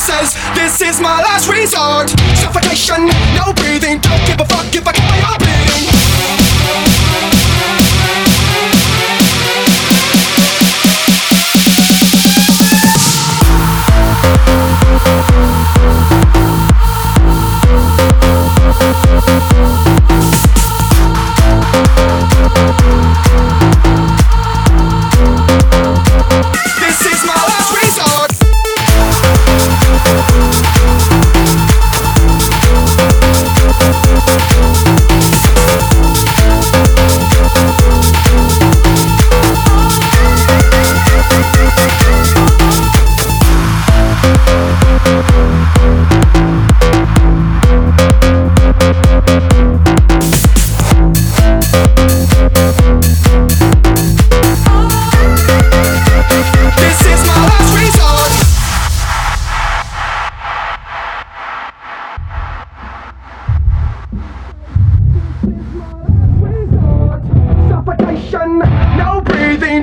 pieces. This is my last resort. Suffocation, no breathing. Don't give a fuck if I kill my own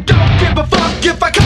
don't give a fuck if I come.